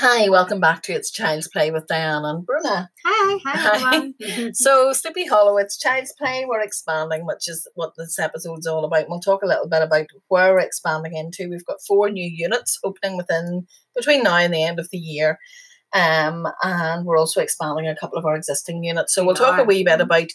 Hi, welcome back to It's Child's Play with Diane and Bruna. Hi, hi, everyone. so, Sleepy Hollow, it's Child's Play. We're expanding, which is what this episode's all about. We'll talk a little bit about where we're expanding into. We've got four new units opening within between now and the end of the year. Um, and we're also expanding a couple of our existing units. So, We we'll talk a wee bit about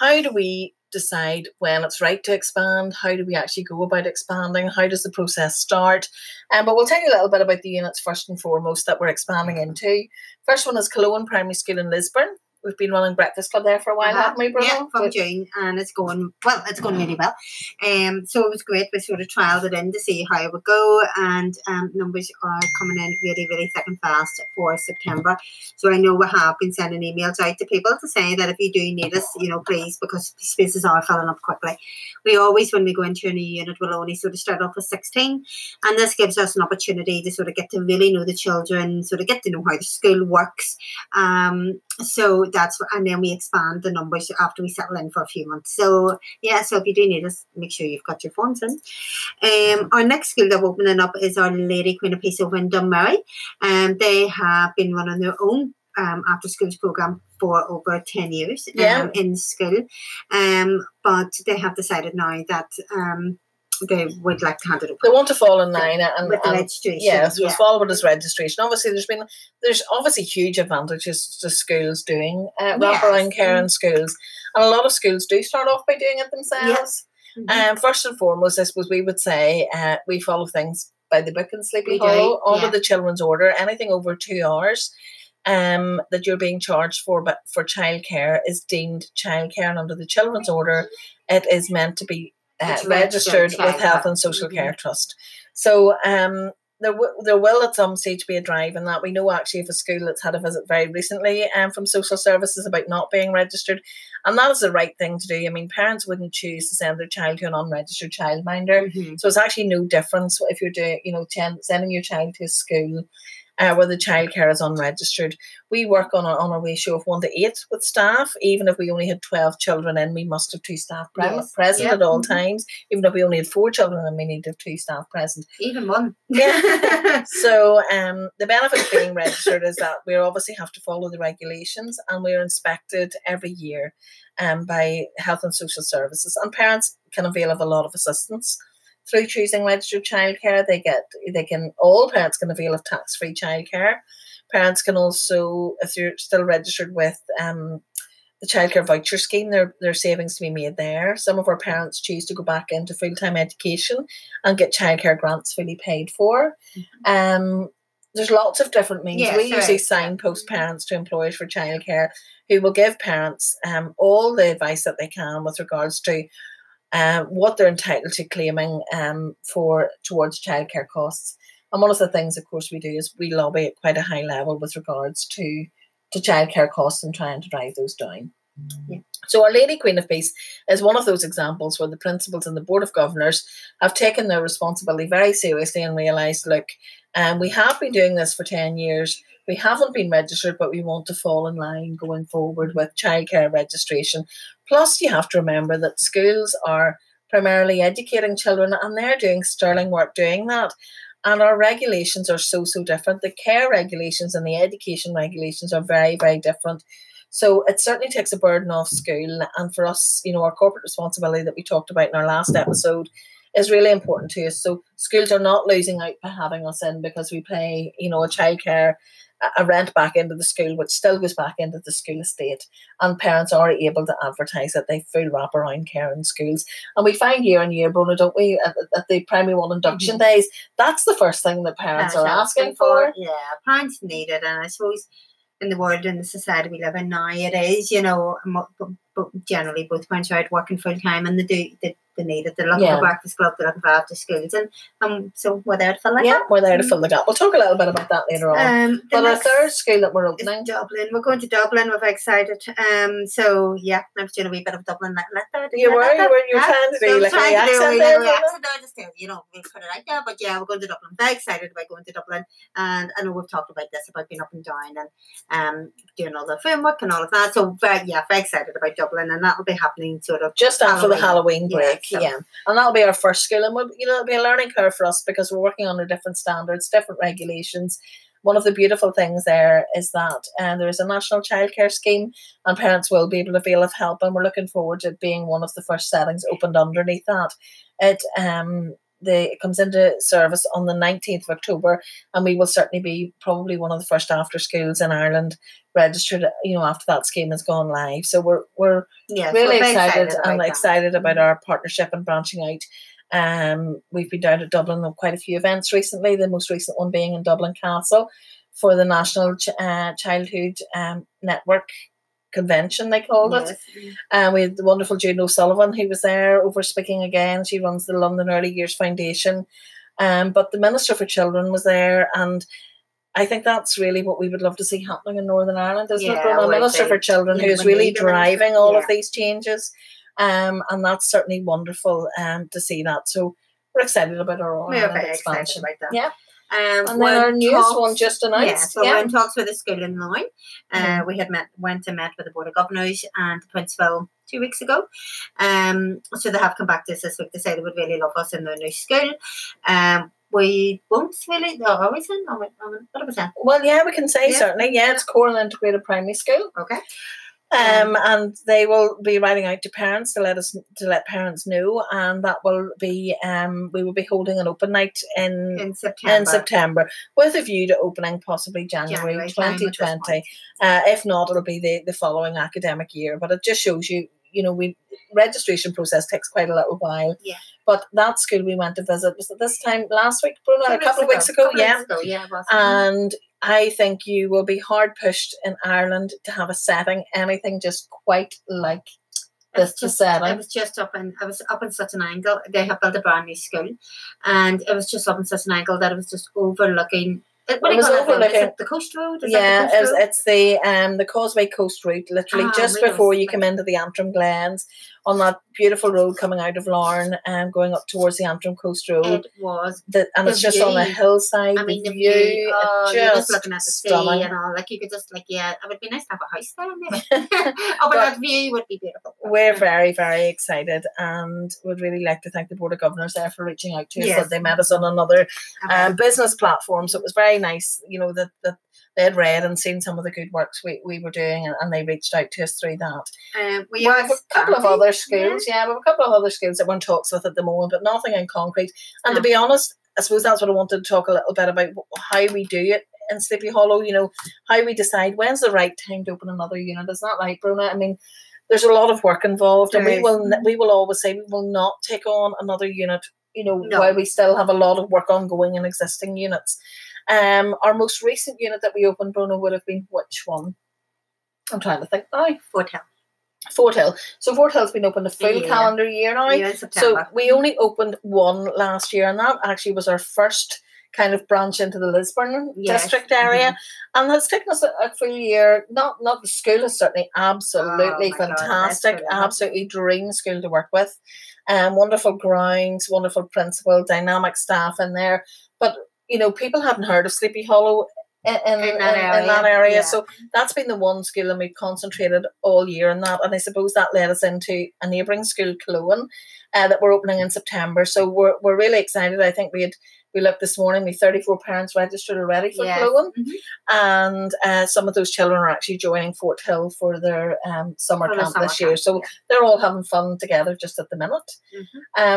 how do we decide when it's right to expand? How do we actually go about expanding? How does the process start? Um, but we'll tell you a little bit about the units first and foremost that we're expanding into. First one is Cologne Primary School in Lisburn. We've been running Breakfast Club there for a while, Uh-huh. haven't we, Bruno? Yeah, from June, and it's going well. It's going really well. Um, so it was great. We sort of trialed it in to see how it would go, and um, numbers are coming in really, really thick and fast for September. So I know we have been sending emails out to people to say that if you do need us, you know, please, because the spaces are filling up quickly. We always, when we go into a new unit, will only sort of start off with sixteen, and this gives us an opportunity to sort of get to really know the children, sort of get to know how the school works. Um, so that's what, and then we expand the numbers after we settle in for a few months. So yeah, so if you do need us, make sure you've got your forms in. Um, our next school that we're opening up is Our Lady Queen of Peace over in Dunmurry. Um, they have been running their own um, after schools program for over 10 years um, in school. Um, but they have decided now that um, they would like to hand it over They want to fall in line and, with the and registration. yeah, so yeah. it's follow with this registration. Obviously, there's been there's obviously huge advantages to schools doing uh, Yes. wraparound care in schools, and a lot of schools do start off by doing it themselves. Mhm. Um, first and foremost, I suppose we would say uh, we follow things by the book in Sleepy We Hollow. All yeah. of the children's order, anything over two hours um, that you're being charged for, but for childcare is deemed childcare, and under the children's order, it is meant to be uh, registered with Health and Social Mhm. Care Trust. So um, there, w- there will at some stage be a drive in that. We know actually of a school that's had a visit very recently um, from social services about not being registered. And that is the right thing to do. I mean, parents wouldn't choose to send their child to an unregistered childminder. Mhm. So it's actually no difference if you're doing, you know, ten, sending your child to a school uh, where the childcare is unregistered. We work on a, on a ratio of one to eight with staff. Even if we only had 12 children in, we must have two staff pre- Yes. present Yeah. at all Mhm. times. Even if we only had four children in, we need to have two staff present. Even one. Yeah. so um, the benefit of being registered is that we obviously have to follow the regulations and we're inspected every year um, by Health and Social Services. And parents can avail of a lot of assistance through choosing registered childcare. They get they can all parents can avail of tax free childcare. Parents can also, if you're still registered with um, the childcare voucher scheme, there there savings to be made there. Some of our parents choose to go back into full time education and get childcare grants fully paid for. Um, there's lots of different means. We usually yeah. signpost parents to employers for childcare who will give parents um, all the advice that they can with regards to uh, what they're entitled to claiming um, for towards childcare costs. And one of the things, of course, we do is we lobby at quite a high level with regards to to childcare costs and trying to drive those down. Yeah. So, Our Lady Queen of Peace is one of those examples where the principals and the Board of Governors have taken their responsibility very seriously and realised, look, um, we have been doing this for 10 years. We haven't been registered, but we want to fall in line going forward with childcare registration. Plus, you have to remember that schools are primarily educating children and they're doing sterling work doing that. And our regulations are so, so different. The care regulations and the education regulations are very, very different. So it certainly takes a burden off school. And for us, you know, our corporate responsibility that we talked about in our last episode is really important to us. So schools are not losing out by having us in because we pay, you know, a childcare a- a rent back into the school, which still goes back into the school estate. And parents are able to advertise that they full wraparound care in schools. And we find year on year, Bruno, don't we, at, at the primary one induction mm-hmm. days, that's the first thing that parents are asking for. Yeah, parents need it, and I suppose in the world and the society we live in now, it is you know, but, generally both parents are out working full time, and they do they, they need it. They're looking Yeah. for breakfast club, they're looking for after schools, and um, so we're there to fill that Yeah, gap. we're there to fill the gap. We'll talk a little bit about that later on. Um, but our third school that we're opening, Dublin. We're going to Dublin. We're very excited. Um, so yeah, I was doing a wee bit of Dublin let, let there. you were, you were, you were Yeah. trying to do like a trying to do accent there. little Bruno. accent there, just you know, we put it out there. But yeah, we're going to Dublin. Very excited about going to Dublin, and I know we've talked about this about being up and down and um doing all the framework and all of that. So very yeah, very excited about Dublin, and that'll be happening sort of Just after the Halloween. Halloween Yeah, break, so- yeah, and that'll be our first school, and we'll, you know, it'll be a learning curve for us because we're working under different standards, different regulations. one of the beautiful things there is that uh, there is a national childcare scheme, and parents will be able to avail of help. And we're looking forward to being one of the first settings opened underneath that. It um the it comes into service on the 19th of October, and we will certainly be probably one of the first after schools in Ireland registered. You know, after that scheme has gone live, so we're we're Yeah, really we're very excited, and that. excited about our partnership and branching out. Um, we've been down to Dublin on quite a few events recently. The most recent one being in Dublin Castle for the National Ch- uh, Childhood um, Network Convention. They called it. Yes. And we had the wonderful June O'Sullivan who was there over speaking again. She runs the London Early Years Foundation. Um, but the Minister for Children was there and I think that's really what we would love to see happening in Northern Ireland, isn't Yeah, it? A Minister be. for Children Yeah, who's really need a minister, driving all of these changes. Um, and that's certainly wonderful um, to see that. So we're excited about our own We're Ireland very excited expansion. about that. Yeah. Um, And then our newest one just Yeah, announced. so Yeah. we're in talks with the school in Larne. Uh, Mhm. We had met, went and met with the board of governors and the principal two weeks ago. Um, so they have come back to us this week to say they would really love us in their new school. Um, we won't really. No, are we saying? What? Well, yeah, we can say Yeah. certainly. Yeah, it's Corran integrated primary school. Okay. Um, and they will be writing out to parents to let us to let parents know, and that will be um we will be holding an open night in In September. in September with a view to opening possibly January, January time at this 2020. Uh, if not, it'll be the, the following academic year. But it just shows you, you know, we registration process takes quite a little while. Yeah. But that school we went to visit was it this time last week, Bruno? A couple of weeks ago, yeah. weeks ago, yeah. And I think you will be hard pushed in Ireland to have a setting anything just quite like It this just, I setting. was just up in I was up in such an angle. They have built a brand new school, and it was just up in such an angle that it was just overlooking. What It was overlooking- it the coast road? Is yeah, it's, coast road? it's the um the Causeway Coast route, literally Ah, just really? before you come into the Antrim Glens on that beautiful road coming out of Larne and going up towards the Antrim Coast Road. It was. The, and the it's just on a view. hillside. I mean, the the view, view. Oh, just just looking at the sea and all. Like you could just like, yeah, it would be nice to have a house there. Maybe. oh, but, But- that view would be beautiful. We're very, very excited and would really like to thank the Board of Governors there for reaching out to us. Yes. That they met us on another um, business platform. So it was very nice, you know, that, that they'd read and seen some of the good works we, we were doing and, and they reached out to us through that. Um, we We are have a couple of other schools, yeah. we have a couple of other schools that we're in talks with at the moment, but nothing in concrete. And to be honest, I suppose that's what I wanted to talk a little bit about how we do it in Sleepy Hollow, you know, how we decide when's the right time to open another unit. Is that right, Brona? I mean, there's a lot of work involved, and There we is. will we will always say we will not take on another unit, you know, No. while we still have a lot of work ongoing in existing units. Um, our most recent unit that we opened, Brona, would have been which one? I'm trying to think now. Fort Hill. Fort Hill. So Fort Hill's been open a full Yeah. calendar year now. In So we only opened one last year, and that actually was our first kind of branch into the Lisburn Yes. district area, and has taken us a, a full year. Not not the school is certainly absolutely Oh my God, fantastic, absolutely dream school to work with, um, wonderful grounds, wonderful principal, dynamic staff in there. But you know, people haven't heard of Sleepy Hollow. In, in, In that in- in that area, area. yeah. So that's been the one school and we've concentrated all year on that. And I suppose that led us into a neighbouring school, Cloan, uh, that we're opening in September. So we're, we're really excited. I think we had we looked this morning, we 34 parents registered already for Yes. Mhm. And uh, some of those children are actually joining Fort Hill for their um, summer For camp summer this year. So yeah. they're all having fun together just at the minute. Mhm.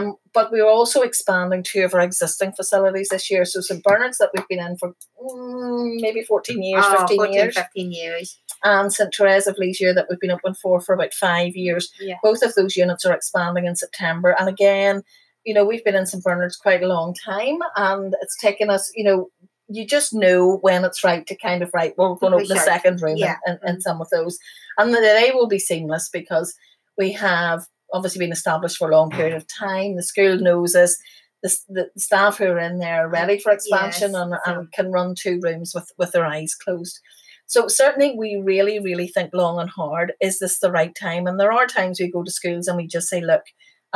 Um, but we're also expanding two of our existing facilities this year. So St Bernard's that we've been in for mm, maybe 14 years, Oh, 15 14, years, 15 years. and St Therese of Lisieux that we've been open for for about five years. Yeah. Both of those units are expanding in September. And again, you know, we've been in St Bernard's quite a long time, and it's taken us, you know, you just know when it's right to kind of right. Well, we're going to open a should. second room Yeah. in, in, in some of those, and they will be seamless because we have obviously been established for a long period of time. The school knows us. The, the staff who are in there are ready for expansion Yes, and, and can run two rooms with, with their eyes closed. So certainly we really, really think long and hard. Is this the right time? And there are times we go to schools and we just say, look,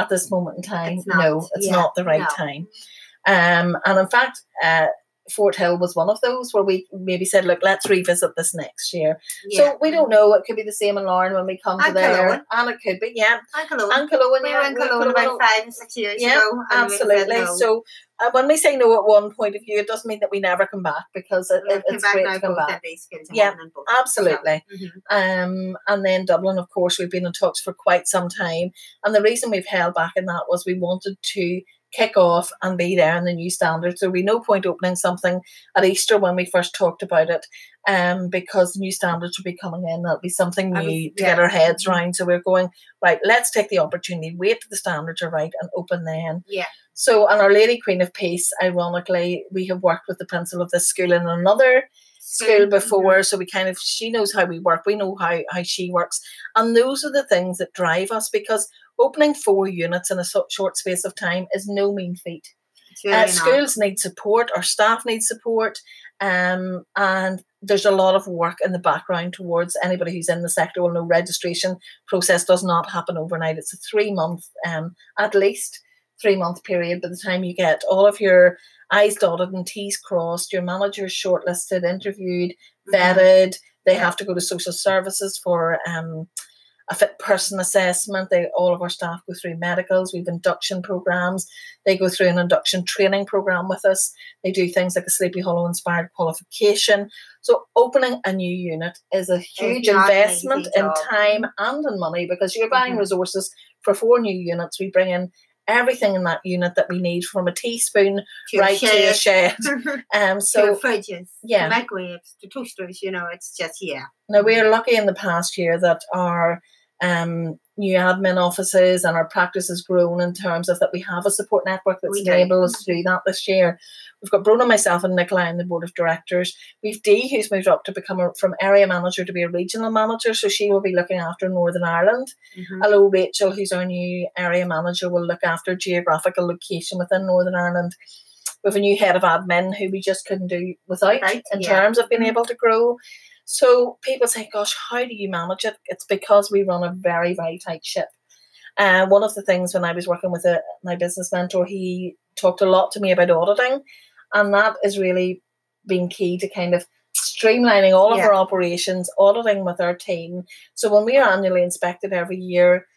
at this moment in time, It's not, no, it's yeah, not the right no. time. Um, and in fact, uh, Fort Hill was one of those where we maybe said, look, let's revisit this next year. Yeah. So we don't know. It could be the same in Larne when we come to there. And it could be, yeah. And we yeah. were we a about five six years Yeah, ago. absolutely. no. So uh, when we say no at one point of view, it doesn't mean that we never come back because it, it- it's great to come back. in these schools Yeah, one in both. Absolutely. So, mhm. Um, and then Dublin, of course, we've been in talks for quite some time. And the reason we've held back in that was we wanted to kick off and be there in the new standard. So be no point opening something at Easter when we first talked about it, um, because the new standards will be coming in. That'll be something I was- to yeah. get our heads Mhm. around. So we're going right. Let's take the opportunity, wait till the standards are right, and open then. Yeah. So, and our Lady Queen of Peace, ironically, we have worked with the principal of this school in another school before, so we kind of she knows how we work, we know how how she works, and those are the things that drive us because opening four units in a short space of time is no mean feat. Really Uh, schools need support, our staff need support, um, and there's a lot of work in the background towards anybody who's in the sector will know registration process does not happen overnight. It's a three month, um, at least three month period by the time you get all of your I's dotted and T's crossed, your manager's shortlisted, interviewed, Mhm. vetted. They have to go to social services for um, a fit person assessment. They all of our staff go through medicals. We've induction programs. They go through an induction training program with us. They do things like a Sleepy Hollow inspired qualification. So opening a new unit is a huge investment in time and in money because you're buying Mhm. resources for four new units. We bring in everything in that unit that we need from a teaspoon To right to a shed. Um, so so fridges, yeah. the microwaves, the toasters, you know, it's just yeah. Now we are lucky in the past year that our um, new admin offices and our practice has grown in terms of that we have a support network that's We enabled us to do that this year. We've got Bruno, myself, and Nicola in the board of directors. We've Dee, who's moved up to become a, from area manager to be a regional manager, so she will be looking after Northern Ireland. Mhm. Hello, Rachel, who's our new area manager, will look after geographical location within Northern Ireland. We have a new head of admin who we just couldn't do without Right, in yeah. terms of being Mhm. able to grow. So people say, gosh, how do you manage it? It's because we run a very, very tight ship. And one of the things when I was working with a, my business mentor, he talked a lot to me about auditing. And that is really been key to kind of streamlining all of Yeah. our operations, auditing with our team. So when we are annually inspected every year,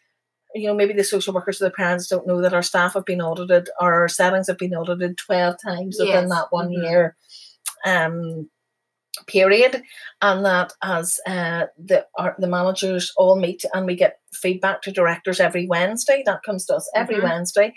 you know, maybe the social workers or the parents don't know that our staff have been audited, our settings have been audited 12 times within that one mhm. year um, period. And that as uh, the, our, the managers all meet and we get feedback to directors every Wednesday, that comes to us every Mhm. Wednesday.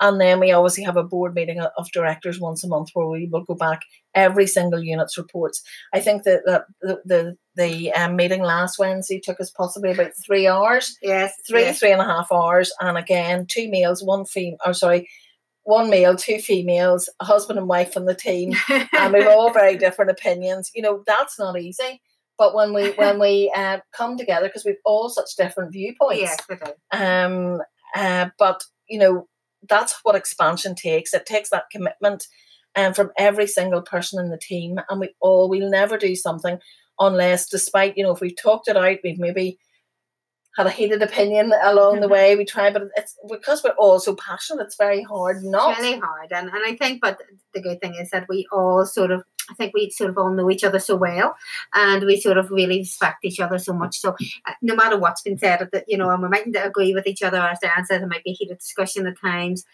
And then we obviously have a board meeting of directors once a month where we will go back every single unit's reports. I think that, that the the, the um, meeting last Wednesday took us possibly about three hours Yes, three yes. three and a half hours and again two meals one female or sorry one male two females a husband and wife on the team and we've all very different opinions. You know that's not easy. But when we when we uh, come together because we've all such different viewpoints. Yes, we do. um uh, but you know that's what expansion takes. It takes that commitment um, from every single person in the team and we all we'll never do something unless despite you know if we've talked it out we've maybe had a heated opinion along the Mhm. way we try but it's because we're all so passionate it's very hard not It's really hard, and and I think, but the good thing is that we all sort of. I think we sort of all know each other so well, and we sort of really respect each other so much. So, uh, no matter what's been said, that you know, and we mightn't agree with each other, as Dan says, it might be heated discussion at times,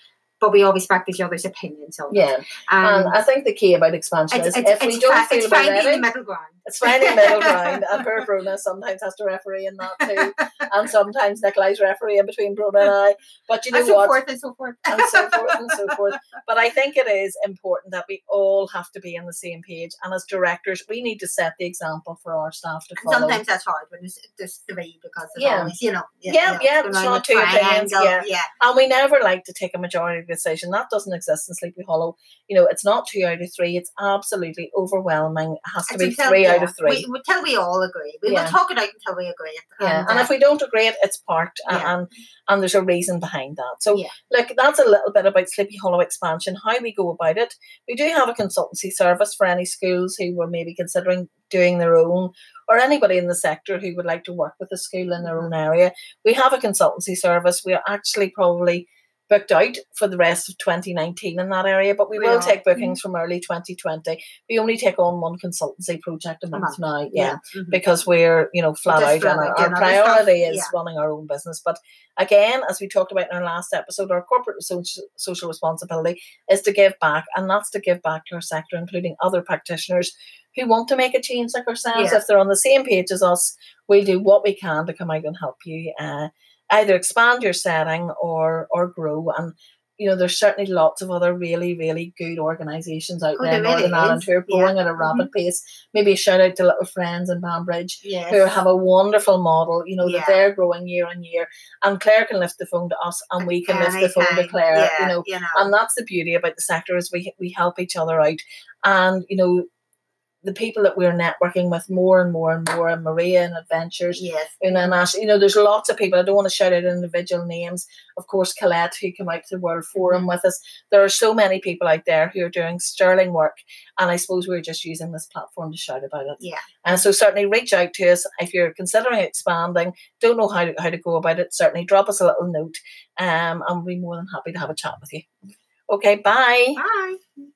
but we always respect each other's opinions. On it. yeah and um, I think the key about expansion it's, is it's, if we don't feel it's we're finding ready the middle ground. It's finding the middle ground, and poor Bruna sometimes has to referee in that too, and sometimes Nicolai's refereeing between Bruna and I. But you know and so what? forth and so forth. and so forth and so forth. But I think it is important that we all have to be on the same page, and as directors, we need to set the example for our staff to And follow. sometimes that's hard when there's, just three because Yeah. always, you know, you Yeah, yeah, it's not the two opinions, triangle, yeah. And we never like to take a majority decision. That doesn't exist in Sleepy Hollow. You know, it's not two out of three. It's absolutely overwhelming. It has to And be until- three out of three. We, until we all agree. We Yeah. will talk it out until we agree. Yeah, and if we don't agree, it, it's parked, Yeah. and and there's a reason behind that. So, Yeah. look, that's a little bit about Sleepy Hollow expansion, how we go about it. We do have a consultancy service for any schools who were maybe considering doing their own, or anybody in the sector who would like to work with a school in their Mm-hmm. own area. We have a consultancy service. We are actually probably booked out for the rest of 2019 in that area, but we, We will are. take bookings from early 2020. We only take on one consultancy project a month, month, now, yeah, Mhm. because we're you know flat just out, and our, our priority is yeah. running our own business. But again, as we talked about in our last episode, our corporate social social responsibility is to give back, and that's to give back to our sector, including other practitioners who want to make a change like ourselves. Yeah. If they're on the same page as us, we'll do what we can to come out and help you. Uh, either expand your setting or or grow and you know there's certainly lots of other really really good organizations out Oh, there in there really northern ireland is. who are Yeah. growing at a mm-hmm. rapid pace maybe a shout out to little friends in banbridge Yes. who have a wonderful model you know Yeah. that they're growing year on year and claire can lift the phone to us and we can lift the phone to claire Yeah, you know you know. and that's the beauty about the sector is we we help each other out and you know the people that we're networking with more and more and more and maria and adventures yes. and then Ash, you know, there's lots of people. I don't want to shout out individual names. Of course, Colette, who came out to the World Mm-hmm. Forum with us. There are so many people out there who are doing sterling work, and I suppose we're just using this platform to shout about it. Yeah. And so certainly reach out to us if you're considering expanding. Don't know how to, how to go about it. Certainly drop us a little note, um, and we'll be more than happy to have a chat with you. Okay, bye. Bye.